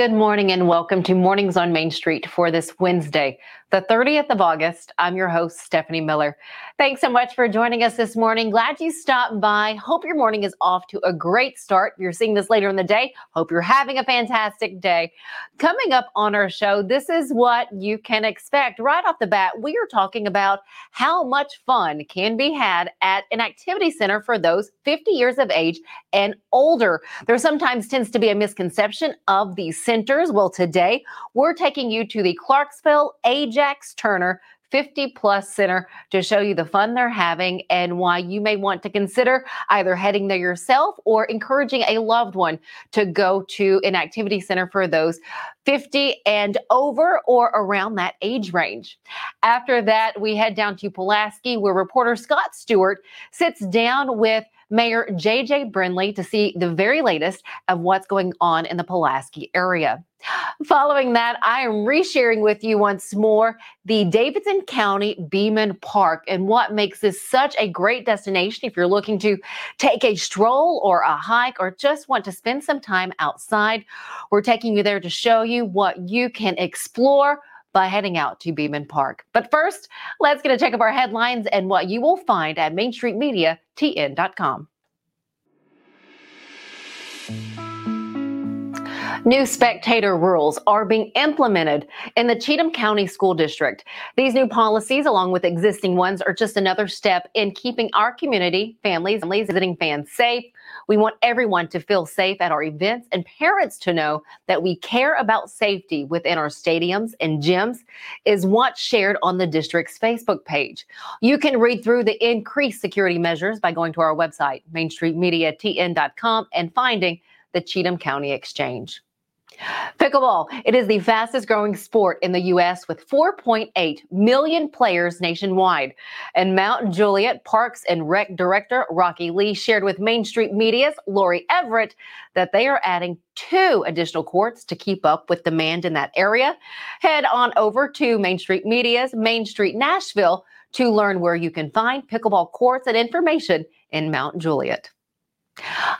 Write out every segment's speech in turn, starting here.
Good morning and welcome to Mornings on Main Street for this Wednesday, the 30th of August. I'm your host, Stephanie Miller. Thanks so much for joining us this morning. Glad you stopped by. Hope your morning is off to a great start. If you're seeing this later in the day, hope you're having a fantastic day. Coming up on our show, this is what you can expect. Right off the bat, we are talking about how much fun can be had at an activity center for those 50 years of age and older. There sometimes tends to be a misconception of these centers. Well, today we're taking you to the Clarksville Ajax Turner 50 Plus Center to show you the fun they're having and why you may want to consider either heading there yourself or encouraging a loved one to go to an activity center for those 50 and over or around that age range. After that, we head down to Pulaski where reporter Scott Stewart sits down with Mayor JJ Brindley to see the very latest of what's going on in the Pulaski area. Following that, I am resharing with you once more the Davidson County Beaman Park and what makes this such a great destination if you're looking to take a stroll or a hike or just want to spend some time outside. We're taking you there to show you what you can explore by heading out to Beaman Park. But first, let's get a check of our headlines and what you will find at MainStreetMediaTN.com. New spectator rules are being implemented in the Cheatham County School District. These new policies, along with existing ones, are just another step in keeping our community, families, and visiting fans safe. We want everyone to feel safe at our events and parents to know that we care about safety within our stadiums and gyms is what's shared on the district's Facebook page. You can read through the increased security measures by going to our website, mainstreetmediatn.com, and finding the Cheatham County Exchange. Pickleball. It is the fastest growing sport in the U.S. with 4.8 million players nationwide. And Mount Juliet Parks and Rec Director Rocky Lee shared with Main Street Media's Lori Everett that they are adding two additional courts to keep up with demand in that area. Head on over to Main Street Media's Main Street Nashville to learn where you can find pickleball courts and information in Mount Juliet.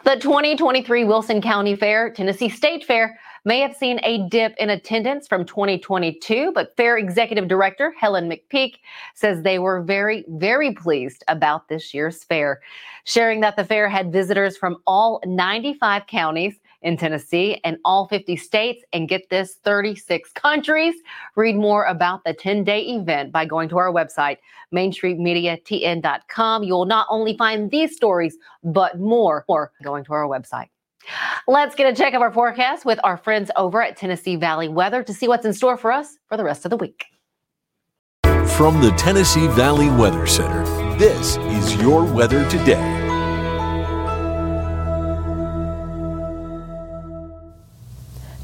The 2023 Wilson County Fair, Tennessee State Fair, may have seen a dip in attendance from 2022, but Fair Executive Director Helen McPeak says they were very, very pleased about this year's fair, sharing that the fair had visitors from all 95 counties in Tennessee and all 50 states, and get this 36 countries. Read more about the 10 day event by going to our website, mainstreetmediatn.com. You will not only find these stories, but more, more going to our website. Let's get a check of our forecast with our friends over at Tennessee Valley Weather to see what's in store for us for the rest of the week. From the Tennessee Valley Weather Center, this is your weather today.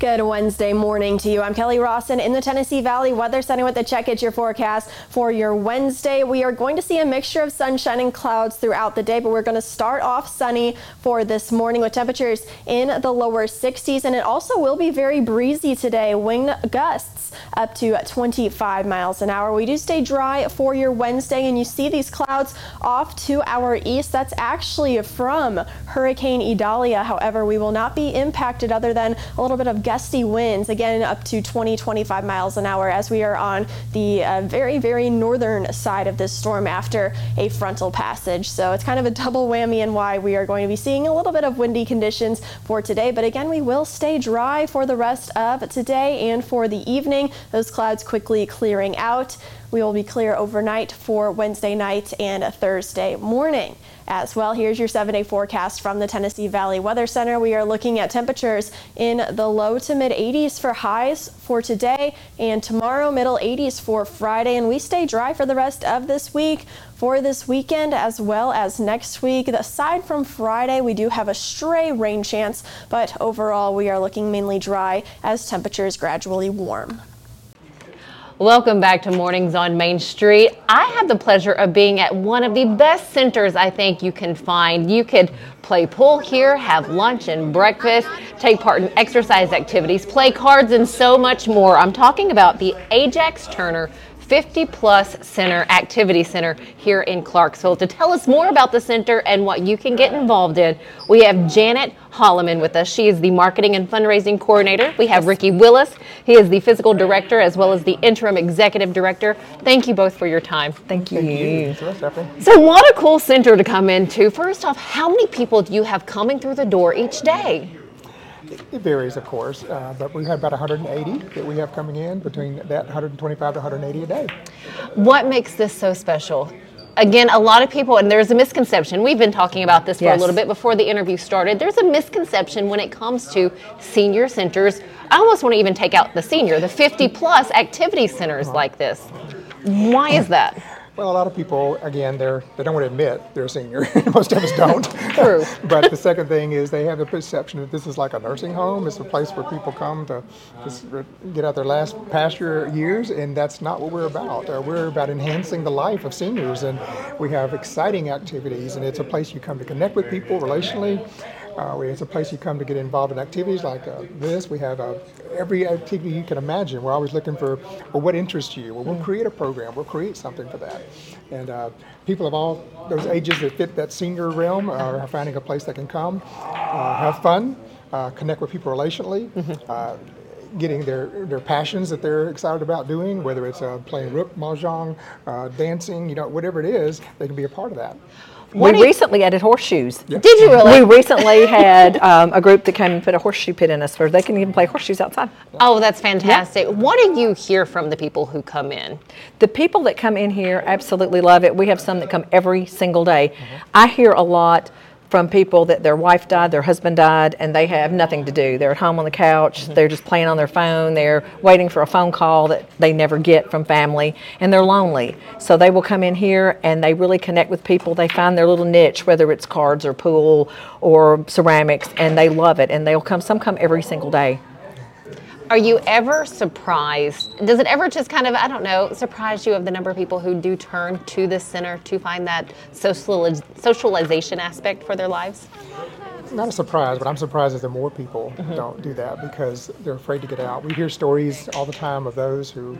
Good Wednesday morning to you. I'm Kelly Rawson in the Tennessee Valley Weather Center with a check at your forecast for your Wednesday. We are going to see a mixture of sunshine and clouds throughout the day, but we're going to start off sunny for this morning with temperatures in the lower 60s, and it also will be very breezy today. Wind gusts up to 25 miles an hour. We do stay dry for your Wednesday, and you see these clouds off to our east. That's actually from Hurricane Idalia. However, we will not be impacted other than a little bit of gusty winds, again up to 20, 25 miles an hour as we are on the uh, very, very northern side of this storm after a frontal passage. So it's kind of a double whammy and why we are going to be seeing a little bit of windy conditions for today. But again, we will stay dry for the rest of today and for the evening. Those clouds quickly clearing out. We will be clear overnight for Wednesday night and a Thursday morning as well. Here's your seven day forecast from the Tennessee Valley Weather Center. We are looking at temperatures in the low to mid 80s for highs for today and tomorrow, middle 80s for Friday. And we stay dry for the rest of this week. For this weekend as well as next week, aside from Friday, we do have a stray rain chance, but overall we are looking mainly dry as temperatures gradually warm. Welcome back to Mornings on Main Street. I have the pleasure of being at one of the best centers I think you can find. You could play pool here, have lunch and breakfast, take part in exercise activities, play cards, and so much more. I'm talking about the Ajax Turner 50 plus center activity center here in Clarksville. To tell us more about the center and what you can get involved in, we have Janet Holleman with us. She is the marketing and fundraising coordinator. We have Ricky Willis. He is the fiscal director as well as the interim executive director. Thank you both for your time. Thank you. Thank you. Eh? So, what a cool center to come into. First off, how many people do you have coming through the door each day? It varies, of course, uh, but we have about 180 that we have coming in between that 125 to 180 a day. What makes this so special? Again, a lot of people, and there's a misconception. We've been talking about this for Yes. a little bit before the interview started. There's a misconception when it comes to senior centers. I almost want to even take out the senior, the 50 plus activity centers like this. Why is that? Well, a lot of people, again, they're they don't want to admit they're a senior. Most of us don't. True. but the second thing is they have the perception that this is like a nursing home. It's a place where people come to just get out their last pasture years, and that's not what we're about. Uh, we're about enhancing the life of seniors, and we have exciting activities, and it's a place you come to connect with people relationally. Uh, it's a place you come to get involved in activities like uh, this. We have uh, every activity you can imagine. We're always looking for, well, what interests you? Well, we'll create a program. We'll create something for that. And uh, people of all those ages that fit that senior realm are finding a place that can come, uh, have fun, uh, connect with people relationally. Uh, getting their, their passions that they're excited about doing, whether it's uh, playing rook, mahjong, uh, dancing, you know, whatever it is, they can be a part of that. We you- recently added horseshoes. Did you really? We recently had um, a group that came and put a horseshoe pit in us where they can even play horseshoes outside. Oh, that's fantastic. What do you hear from the people who come in? The people that come in here absolutely love it. We have some that come every single day. I hear a lot from people that their wife died, their husband died, and they have nothing to do. They're at home on the couch, mm-hmm. they're just playing on their phone, they're waiting for a phone call that they never get from family, and they're lonely. So they will come in here and they really connect with people. They find their little niche, whether it's cards or pool or ceramics, and they love it. And they'll come, some come every single day. Are you ever surprised? Does it ever just kind of, I don't know, surprise you of the number of people who do turn to the center to find that socializ- socialization aspect for their lives? not a surprise, but I'm surprised that more people don't do that because they're afraid to get out. We hear stories all the time of those who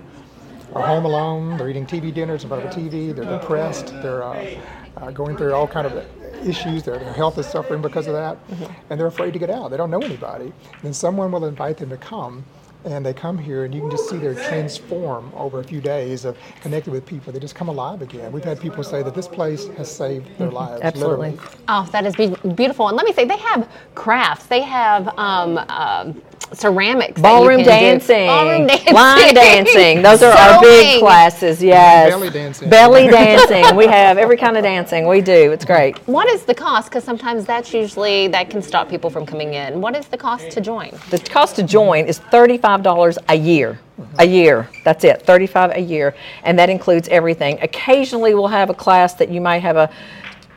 are home alone. They're eating TV dinners in front of a TV. They're depressed. They're uh, uh, going through all kind of issues. Their, their health is suffering because of that, and they're afraid to get out. They don't know anybody. And then someone will invite them to come. And they come here, and you can just see their transform over a few days of connecting with people. They just come alive again. We've had people say that this place has saved their lives. Absolutely. literally. Oh, that is be- beautiful. And let me say, they have crafts. They have um, um, ceramics. that you Ballroom can do. dancing, Ballroom dancing. line dancing. Those are our big classes. Yes, Belly dancing. Belly dancing. We have every kind of dancing. We do. It's great. What is the cost? Because sometimes that's usually, that can stop people from coming in. What is the cost to join? The cost to join is thirty-five dollars a year. A year. That's it. Thirty-five a year, and that includes everything. Occasionally, we'll have a class that you might have a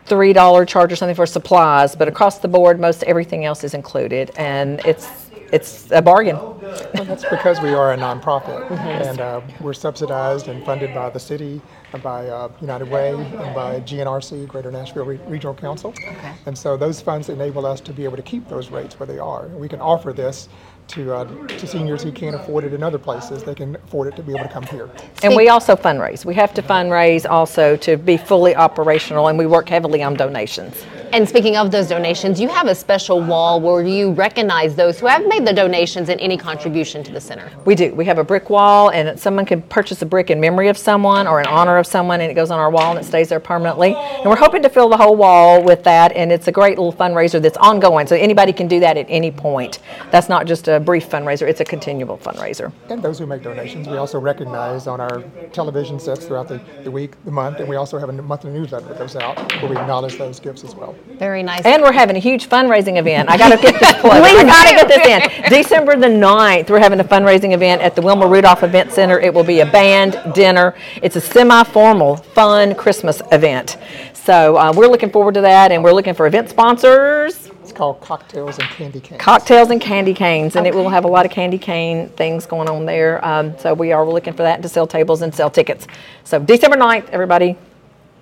three dollar charge or something for supplies, but across the board, most everything else is included, and it's it's a bargain. Well, that's because we are a nonprofit, and uh, we're subsidized and funded by the city, and by uh, United Way, and by GNRC, Greater Nashville Re- Regional Council. Okay. And so those funds enable us to be able to keep those rates where they are. We can offer this to, uh, to seniors who can't afford it in other places. They can afford it to be able to come here. And we also fundraise. We have to fundraise also to be fully operational, and we work heavily on donations. And speaking of those donations, you have a special wall where you recognize those who have made the donations and any contribution to the center. We do. We have a brick wall, and someone can purchase a brick in memory of someone or in honor of someone, and it goes on our wall and it stays there permanently. And we're hoping to fill the whole wall with that, and it's a great little fundraiser that's ongoing, so anybody can do that at any point. That's not just a brief fundraiser; it's a continual fundraiser. And those who make donations, we also recognize on our television sets throughout the, the week, the month, and we also have a monthly newsletter that goes out where we acknowledge those gifts as well. Very nice. And we're having a huge fundraising event. I got to get this plug. We I got to get this in. December the 9th, we're having a fundraising event at the Wilma Rudolph Event Center. It will be a band dinner. It's a semi-formal, fun Christmas event. So uh, we're looking forward to that, and we're looking for event sponsors, It's called Cocktails and Candy Canes. cocktails, and candy canes. And it will have a lot of candy cane things going on there. Um, so we are looking for that to sell tables and sell tickets. So December 9th, everybody,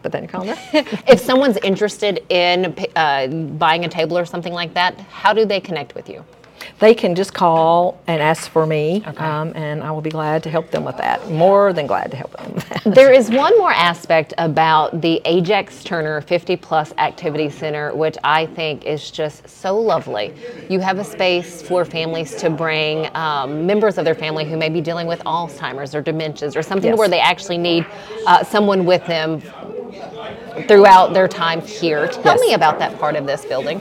put that in your if someone's interested in uh, buying a table or something like that, how do they connect with you? They can just call and ask for me, um, and I will be glad to help them with that. More than glad to help them. There is one more aspect about the Ajax Turner 50 Plus Activity Center, which I think is just so lovely. You have a space for families to bring um, members of their family who may be dealing with Alzheimer's or dementias or something Yes. where they actually need uh, someone with them throughout their time here. Tell Yes. me about that part of this building.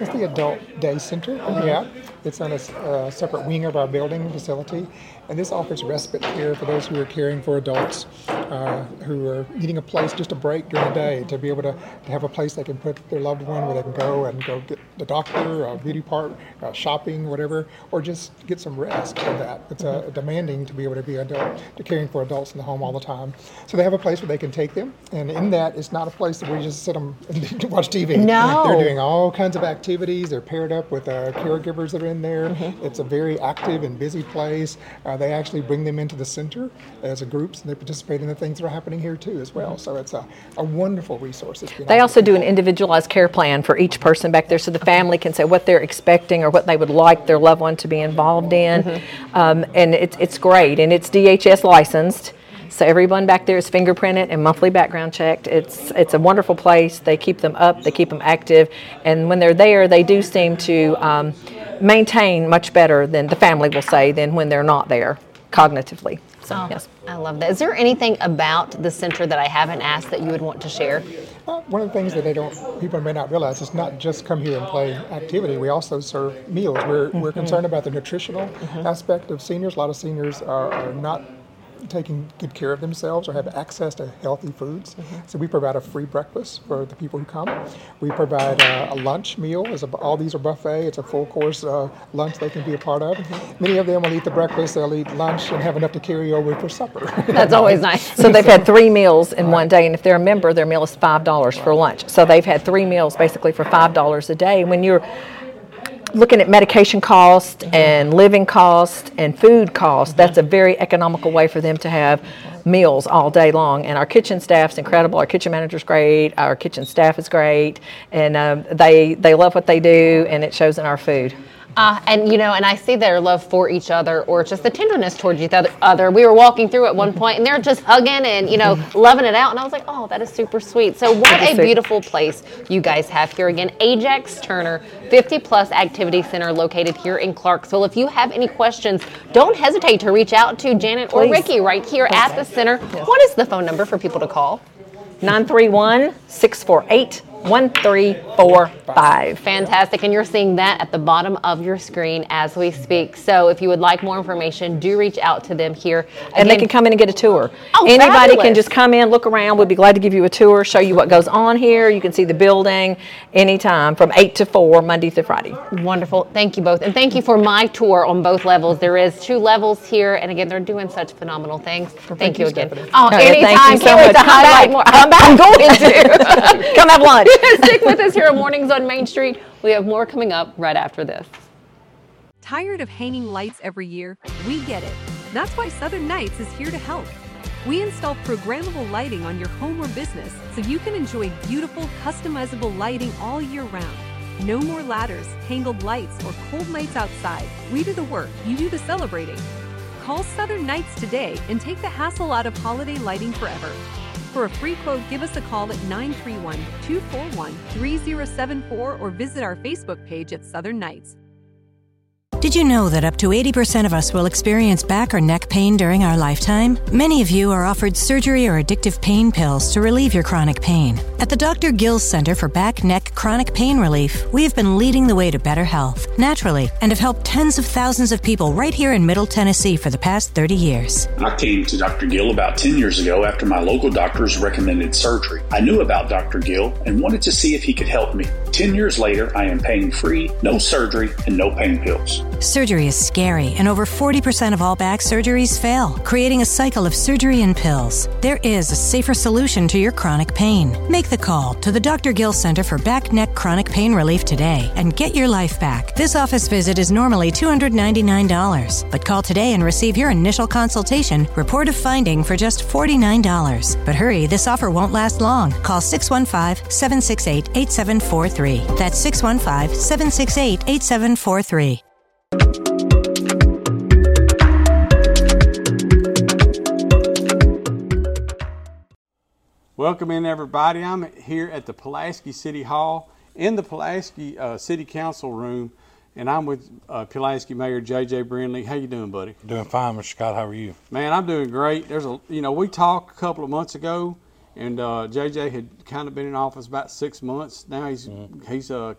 It's the Adult Day Center. Yeah, it's on a uh, separate wing of our building facility, and this offers respite care for those who are caring for adults uh, who are needing a place just a break during the day to be able to, to have a place they can put their loved one where they can go and go get the doctor, a beauty part, uh, shopping, whatever, or just get some rest from that. It's uh, demanding to be able to be adult, to caring for adults in the home all the time. So they have a place where they can take them, and in that, it's not a place where you just sit them and watch TV. No. They're doing all kinds of activities. They're paired up with uh, caregivers that are in there. Mm-hmm. It's a very active and busy place. Uh, they actually bring them into the center as a groups, and they participate in the things that are happening here too as well. So it's a, a wonderful resource. They also do an individualized care plan for each person back there so the family can say what they're expecting or what they would like their loved one to be involved in. Mm-hmm. Um, and it's, it's great. And it's DHS licensed. So everyone back there is fingerprinted and monthly background checked. It's, it's a wonderful place. They keep them up, they keep them active. And when they're there, they do seem to um, maintain much better than the family will say than when they're not there cognitively. So, yes. I love that. Is there anything about the center that I haven't asked that you would want to share? Uh, one of the things that they don't, people may not realize, is not just come here and play activity. We also serve meals. We're, we're concerned about the nutritional aspect of seniors. A lot of seniors are, are not taking good care of themselves or have access to healthy foods. So we provide a free breakfast for the people who come. We provide uh, a lunch meal. A, all these are buffet. It's a full course uh, lunch they can be a part of. Many of them will eat the breakfast. They'll eat lunch and have enough to carry over for supper. That's always nice. So they've had three meals in one day, and if they're a member, their meal is five dollars for lunch. So they've had three meals basically for five dollars a day. When you're looking at medication cost and living cost and food cost, that's a very economical way for them to have meals all day long. And our kitchen staff's incredible. Our kitchen manager's great. Our kitchen staff is great, and um, they they love what they do, and it shows in our food. Uh, and you know, and I see their love for each other, or just the tenderness towards each other. We were walking through at one point, and they're just hugging and you know loving it out. And I was like, oh, that is super sweet. So what a beautiful place you guys have here again. Ajax Turner 50 Plus Activity Center located here in Clarksville. If you have any questions, don't hesitate to reach out to Janet or Please. Ricky right here at the center. What is the phone number for people to call? 931 648 1345. Fantastic. And you're seeing that at the bottom of your screen as we speak. So if you would like more information, do reach out to them here. And they can come in and get a tour. Oh, Anybody fabulous. can just come in, look around. We'd be glad to give you a tour, show you what goes on here. You can see the building anytime from 8 to 4, Monday through Friday. Wonderful. Thank you both. And thank you for my tour on both levels. There is two levels here. And again, they're doing such phenomenal things. thank, you you, again. Stephanie. Oh, yeah, anytime. thank you so Can't wait to highlight back. more. Come back. I'm going to. Come have lunch. Stick with us here on Mornings on Main Street. We have more coming up right after this. Tired of hanging lights every year? We get it. That's why Southern Nights is here to help. We install programmable lighting on your home or business so you can enjoy beautiful, customizable lighting all year round. No more ladders, tangled lights, or cold nights outside. We do the work, you do the celebrating. Call Southern Nights today and take the hassle out of holiday lighting forever. For a free quote, give us a call at 931 241 3074 or visit our Facebook page at Southern Nights. Did you know that up to 80% of us will experience back or neck pain during our lifetime? Many of you are offered surgery or addictive pain pills to relieve your chronic pain. At the Dr. Gills Center for Back Neck Chronic Pain Relief, we have been leading the way to better health, naturally, and have helped tens of thousands of people right here in Middle Tennessee for the past 30 years. I came to Dr. Gill about 10 years ago after my local doctors recommended surgery. I knew about Dr. Gill and wanted to see if he could help me. 10 years later, I am pain free, no surgery, and no pain pills. Surgery is scary, and over 40% of all back surgeries fail, creating a cycle of surgery and pills. There is a safer solution to your chronic pain. Make the call to the Dr. Gill Center for Back Neck Chronic Pain Relief today and get your life back. This office visit is normally $299, but call today and receive your initial consultation, report of finding for just $49. But hurry, this offer won't last long. Call 615 768 8743. That's 615 768 8743. Welcome in, everybody. I'm here at the Pulaski City Hall in the Pulaski uh, City Council room, and I'm with uh, Pulaski Mayor J.J. Brindley. How you doing, buddy? Doing fine, Mr. Scott. How are you? Man, I'm doing great. There's a, you know, we talked a couple of months ago, and uh, J.J. had kind of been in office about six months. Now he's Mm-hmm. he's uh,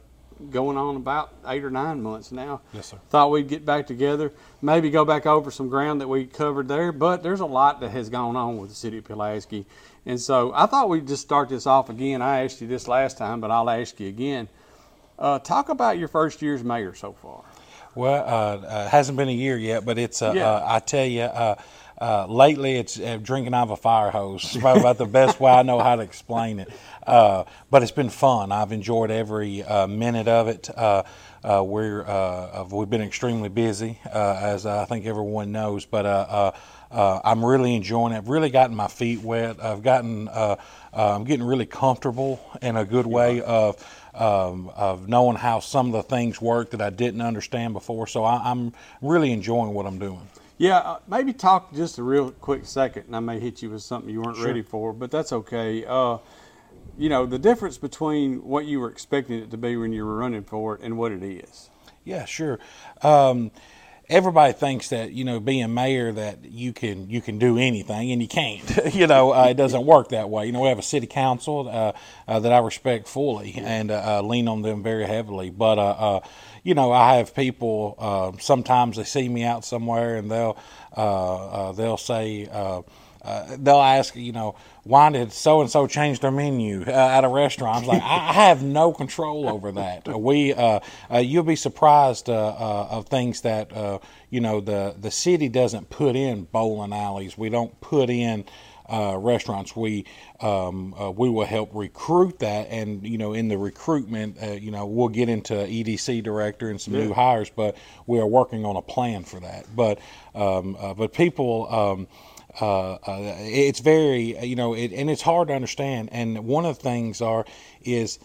going on about eight or nine months now. Yes, sir. Thought we'd get back together, maybe go back over some ground that we covered there. But there's a lot that has gone on with the city of Pulaski, and so I thought we'd just start this off again. I asked you this last time, but I'll ask you again. Uh, talk about your first year as mayor so far. Well, uh, uh, hasn't been a year yet, but it's. Uh, Yeah. uh, I tell you, uh, lately it's uh, drinking out of a fire hose. It's probably about the best way I know how to explain it. Uh, but it's been fun. I've enjoyed every uh, minute of it. Uh, uh, we're we've been extremely busy, as I think everyone knows. But I'm really enjoying it. I've really gotten my feet wet. I've gotten. I'm getting really comfortable in a good way of um, of knowing how some of the things work that I didn't understand before. So I, I'm really enjoying what I'm doing. Yeah, uh, maybe talk just a real quick second, and I may hit you with something you weren't Sure. ready for, but that's okay. Uh, you know, the difference between what you were expecting it to be when you were running for it and what it is. Yeah, sure. Um, everybody thinks that you know being mayor that you can you can do anything and you can't. you know uh, it doesn't work that way. You know we have a city council uh, uh, that I respect fully and uh, uh, lean on them very heavily. But uh, uh, you know I have people. Uh, sometimes they see me out somewhere and they'll uh, uh, they'll say. Uh, uh, they'll ask, you know, why did so and so change their menu uh, at a restaurant? I was like, I, I have no control over that. Uh, we, uh, you'll be surprised of things that you know the the city doesn't put in bowling alleys. We don't put in. Uh, restaurants, we um, uh, we will help recruit that, and you know, in the recruitment, uh, you know, we'll get into EDC director and some new hires, but we are working on a plan for that. But um, uh, but people. Um, uh, uh, it's very you know it, and it's hard to understand and one of the things are is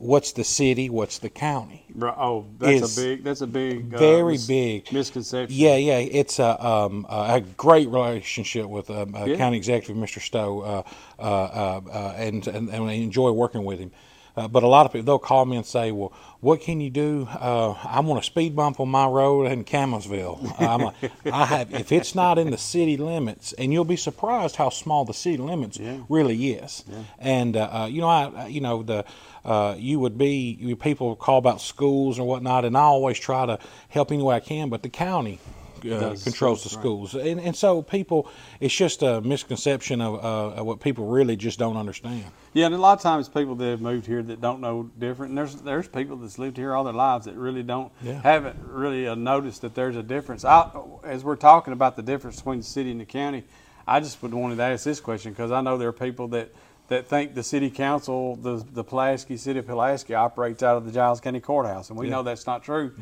what's the city what's the county oh, that's a big. That's a big. Uh, very mis- big misconception. yeah yeah it's a, um, a great relationship with um, uh, Yeah. county executive mr stowe uh, uh, uh, uh, and, and, and I enjoy working with him uh, but a lot of people they'll call me and say well what can you do? Uh, i want a speed bump on my road in Campbellsville. i'm like i have if it's not in the city limits and you'll be surprised how small the city limits really is. And uh, uh, you know i you know the uh, you would be you, people call about schools or whatnot and i always try to help any way i can but the county uh, controls the schools, and, and so people it's just a misconception of, uh, of what people really just don't understand Yeah, and a lot of times people that have moved here that don't know different. And there's there's people that's lived here all their lives that really don't Yeah. haven't really uh, noticed that there's a difference. I, as we're talking about the difference between the city and the county, I just would wanted to ask this question because I know there are people that that think the city council, the the Pulaski City of Pulaski, operates out of the Giles County Courthouse, and we Yeah. know that's not true.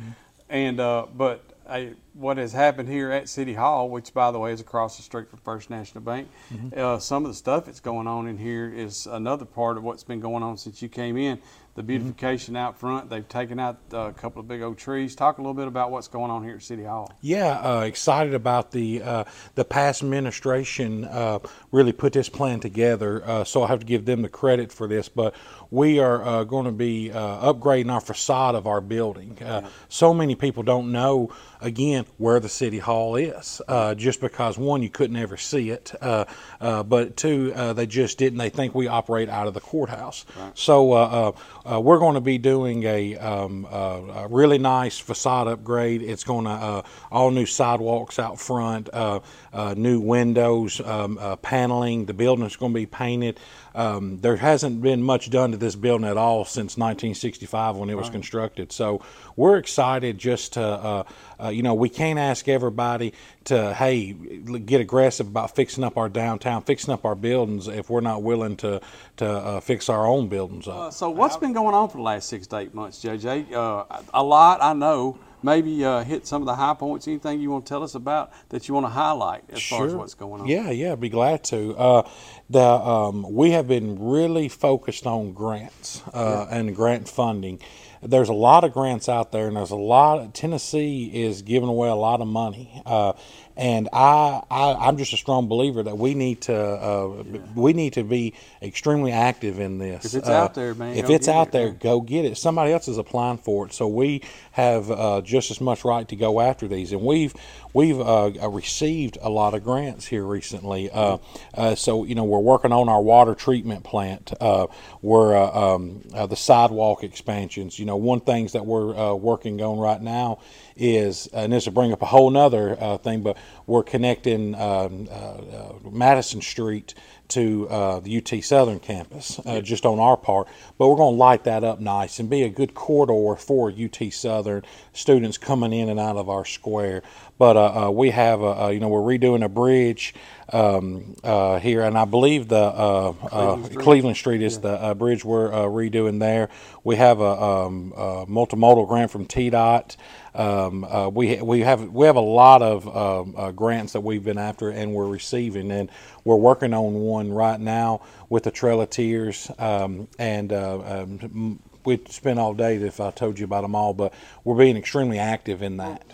And uh, but I, what has happened here at City Hall, which by the way is across the street from First National Bank, uh, some of the stuff that's going on in here is another part of what's been going on since you came in. The beautification out front, they've taken out uh, a couple of big old trees. Talk a little bit about what's going on here at City Hall. Yeah, uh, excited about the uh, the past administration uh, really put this plan together. Uh, so I have to give them the credit for this. But we are uh, going to be uh, upgrading our facade of our building. Uh, So many people don't know again where the city hall is, uh, just because one you couldn't ever see it, uh, uh, but two uh, they just didn't. They think we operate out of the courthouse. So uh, uh, uh, we're going to be doing a, um, uh, a really nice facade upgrade. It's going to uh, all new sidewalks out front, uh, uh, new windows, um, uh, paneling. The building is going to be painted. Um, there hasn't been much done to this building at all since 1965 when it was constructed. So we're excited just to, uh, uh, you know, we can't ask everybody to, hey, get aggressive about fixing up our downtown, fixing up our buildings if we're not willing to, to uh, fix our own buildings up. Uh, so what's been going on for the last six to eight months, JJ? Uh, a lot, I know. Maybe uh, hit some of the high points. Anything you want to tell us about that you want to highlight as far as what's going on? Yeah, yeah, I'd be glad to. Uh, the um, we have been really focused on grants uh, and grant funding. there's a lot of grants out there, and there's a lot. Tennessee is giving away a lot of money, uh, and I, I am just a strong believer that we need to uh, we need to be extremely active in this. If it's Uh, out there, man, If go it's get out it, there, man. go get it. Somebody else is applying for it, so we have uh, just as much right to go after these. And we've we've uh, uh, received a lot of grants here recently. Uh, uh, so you know we're working on our water treatment plant. Uh, we're uh, um, uh, the sidewalk expansions. You know, one things that we're uh, working on right now is, and this will bring up a whole nother uh, thing, but we're connecting um, uh, uh, Madison Street to uh, the UT Southern campus, uh, just on our part. But we're going to light that up nice and be a good corridor for UT Southern students coming in and out of our square. But uh, uh, we have, a, you know, we're redoing a bridge um, uh, here, and I believe the uh, uh, Cleveland Street is the uh, bridge we're uh, redoing there. We have a, um, a multimodal grant from TDOT. Um, uh, we we have we have a lot of um, uh, grants that we've been after and we're receiving, and we're working on one right now with the Trail of Tears. Um, and uh, um, we'd spend all day if I told you about them all, but we're being extremely active in that.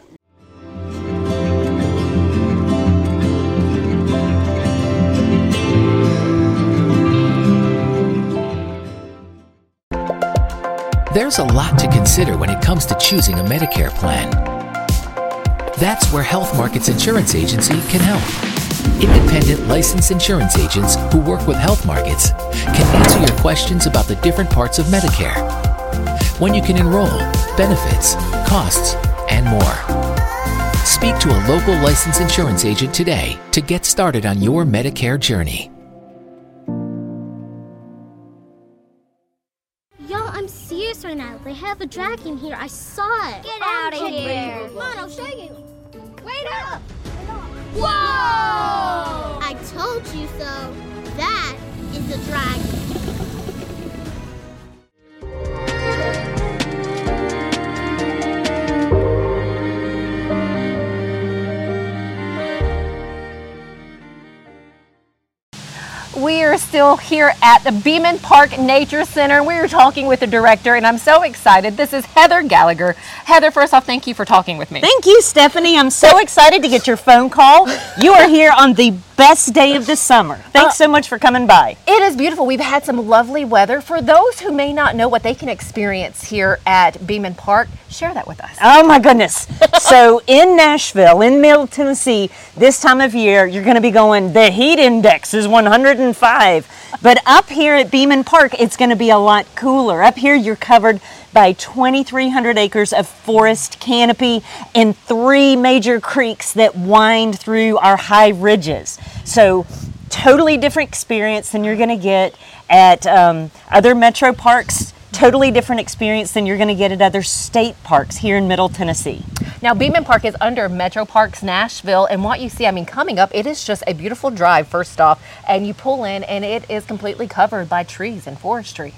There's a lot to consider when it comes to choosing a Medicare plan. That's where Health Markets Insurance Agency can help. Independent licensed insurance agents who work with Health Markets can answer your questions about the different parts of Medicare, when you can enroll, benefits, costs, and more. Speak to a local licensed insurance agent today to get started on your Medicare journey. Have a dragon here. I saw it. Get out of here. Come on, I'll show you. Wait up. Whoa! I told you so. That is a dragon. We are still here at the Beaman Park Nature Center. We are talking with the director, and I'm so excited. This is Heather Gallagher. Heather, first off, thank you for talking with me. Thank you, Stephanie. I'm so excited to get your phone call. You are here on the best day of the summer. Thanks uh, so much for coming by. It is beautiful. We've had some lovely weather. For those who may not know what they can experience here at Beaman Park, share that with us. Oh my goodness. so in Nashville, in Middle Tennessee, this time of year, you're going to be going, the heat index is 105. But up here at Beaman Park, it's going to be a lot cooler. Up here, you're covered by 2,300 acres of forest canopy and three major creeks that wind through our high ridges. So totally different experience than you're going to get at um, other metro parks. Totally different experience than you're going to get at other state parks here in Middle Tennessee. Now, Beaman Park is under Metro Parks Nashville, and what you see, I mean, coming up, it is just a beautiful drive, first off, and you pull in, and it is completely covered by trees and forestry.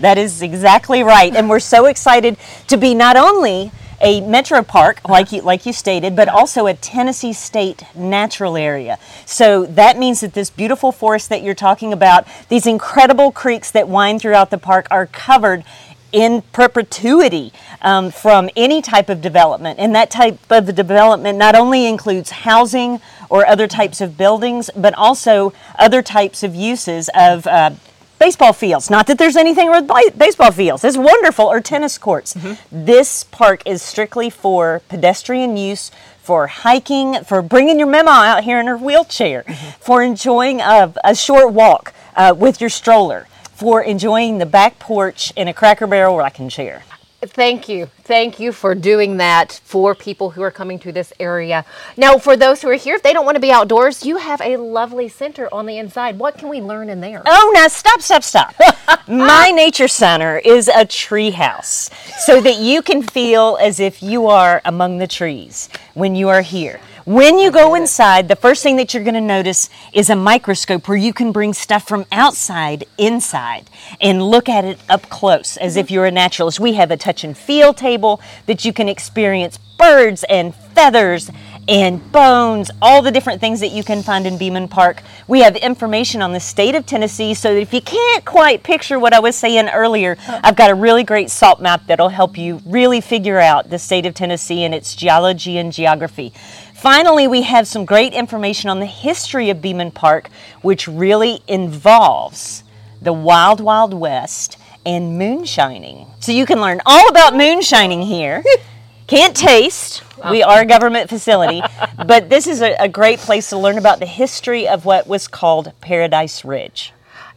That is exactly right. And we're so excited to be not only a metro park, like you, like you stated, but also a Tennessee State natural area. So that means that this beautiful forest that you're talking about, these incredible creeks that wind throughout the park, are covered in perpetuity um, from any type of development. And that type of development not only includes housing or other types of buildings, but also other types of uses of uh, baseball fields. Not that there's anything wrong with baseball fields. It's wonderful. Or tennis courts. This park is strictly for pedestrian use. For hiking, for bringing your mama out here in her wheelchair, for enjoying a, a short walk uh, with your stroller, for enjoying the back porch in a Cracker Barrel rocking chair. Thank you. Thank you for doing that for people who are coming to this area. Now, for those who are here, if they don't want to be outdoors, you have a lovely center on the inside. What can we learn in there? Oh, now stop, stop, stop. My nature center is a tree house so that you can feel as if you are among the trees when you are here. When you go inside, the first thing that you're going to notice is a microscope where you can bring stuff from outside inside and look at it up close as if mm-hmm. you're a naturalist. We have a touch and feel table that you can experience birds and feathers and bones, all the different things that you can find in Beaman Park. We have information on the state of Tennessee so that if you can't quite picture what I was saying earlier, I've got a really great salt map that'll help you really figure out the state of Tennessee and its geology and geography. Finally, we have some great information on the history of Beaman Park, which really involves the Wild Wild West and moonshining. So you can learn all about moonshining here. Can't taste. We are a government facility, but this is a, a great place to learn about the history of what was called Paradise Ridge.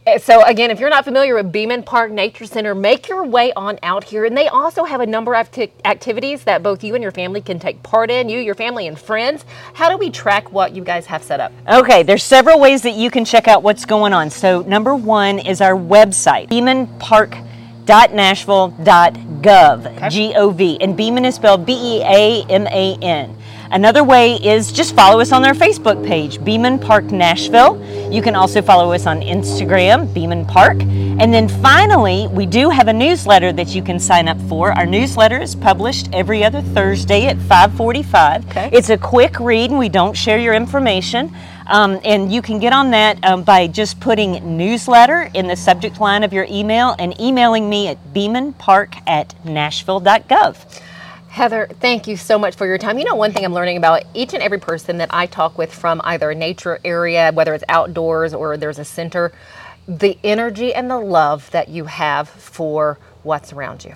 Uh, So again, if you're not familiar with Beaman Park Nature Center, make your way on out here. And they also have a number of acti- activities that both you and your family can take part in. You, your family, and friends. How do we track what you guys have set up? Okay, there's several ways that you can check out what's going on. So number one is our website, beamanpark.nashville.gov, G-O-V, and Beaman is spelled B-E-A-M-A-N. Another way is just follow us on our Facebook page, Beaman Park Nashville. You can also follow us on Instagram, Beaman Park. And then finally, we do have a newsletter that you can sign up for. Our newsletter is published every other Thursday at 545. Okay. It's a quick read and we don't share your information. Um, and you can get on that um, by just putting newsletter in the subject line of your email and emailing me at beamanpark at nashville.gov. Heather, thank you so much for your time. You know, one thing I'm learning about each and every person that I talk with from either a nature area, whether it's outdoors or there's a center, the energy and the love that you have for what's around you.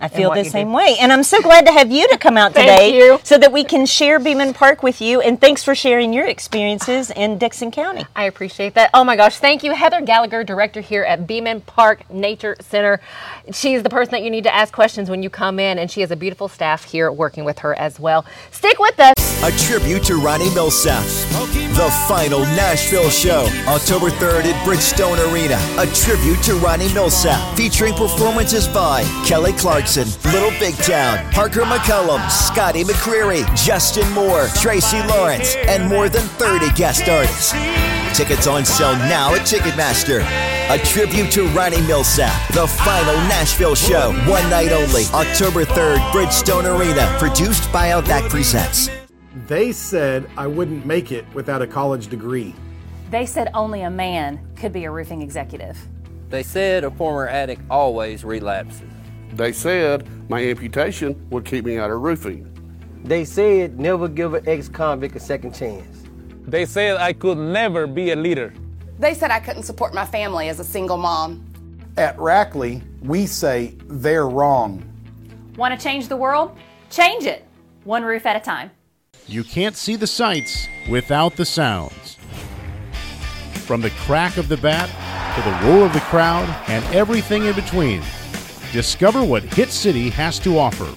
I feel the same do. way. And I'm so glad to have you to come out Thank today you. so that we can share Beaman Park with you. And thanks for sharing your experiences in Dixon County. I appreciate that. Oh my gosh, thank you, Heather Gallagher, director here at Beaman Park Nature Center. She's the person that you need to ask questions when you come in, and she has a beautiful staff here working with her as well. Stick with us. A tribute to Ronnie Milsap. The final Nashville show, October 3rd at Bridgestone Arena. A tribute to Ronnie Milsap, featuring performances by Kelly Clarkson, Little Big Town, Parker McCollum, Scotty McCreery, Justin Moore, Tracy Lawrence, and more than 30 guest artists. Tickets on sale now at Ticketmaster. A tribute to Ronnie Milsap, the final Nashville show, one night only, October 3rd, Bridgestone Arena, produced by Outback Presents. They said I wouldn't make it without a college degree. They said only a man could be a roofing executive. They said a former addict always relapses. They said my amputation would keep me out of roofing. They said never give an ex convict a second chance. They said I could never be a leader. They said I couldn't support my family as a single mom. At Rackley, we say they're wrong. Want to change the world? Change it, one roof at a time. You can't see the sights without the sounds. From the crack of the bat to the roar of the crowd and everything in between, discover what Hit City has to offer.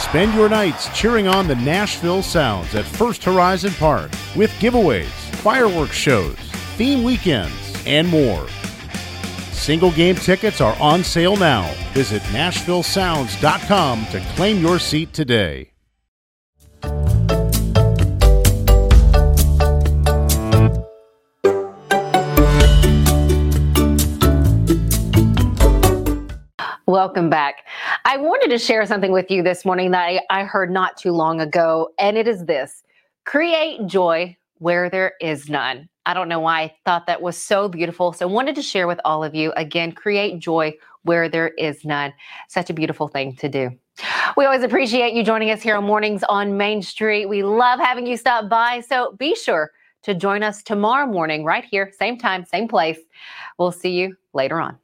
Spend your nights cheering on the Nashville Sounds at First Horizon Park with giveaways, fireworks shows, theme weekends, and more. Single game tickets are on sale now. Visit NashvilleSounds.com to claim your seat today. Welcome back. I wanted to share something with you this morning that I, I heard not too long ago, and it is this create joy where there is none. I don't know why I thought that was so beautiful. So, I wanted to share with all of you again create joy where there is none. Such a beautiful thing to do. We always appreciate you joining us here on Mornings on Main Street. We love having you stop by. So, be sure to join us tomorrow morning right here, same time, same place. We'll see you later on.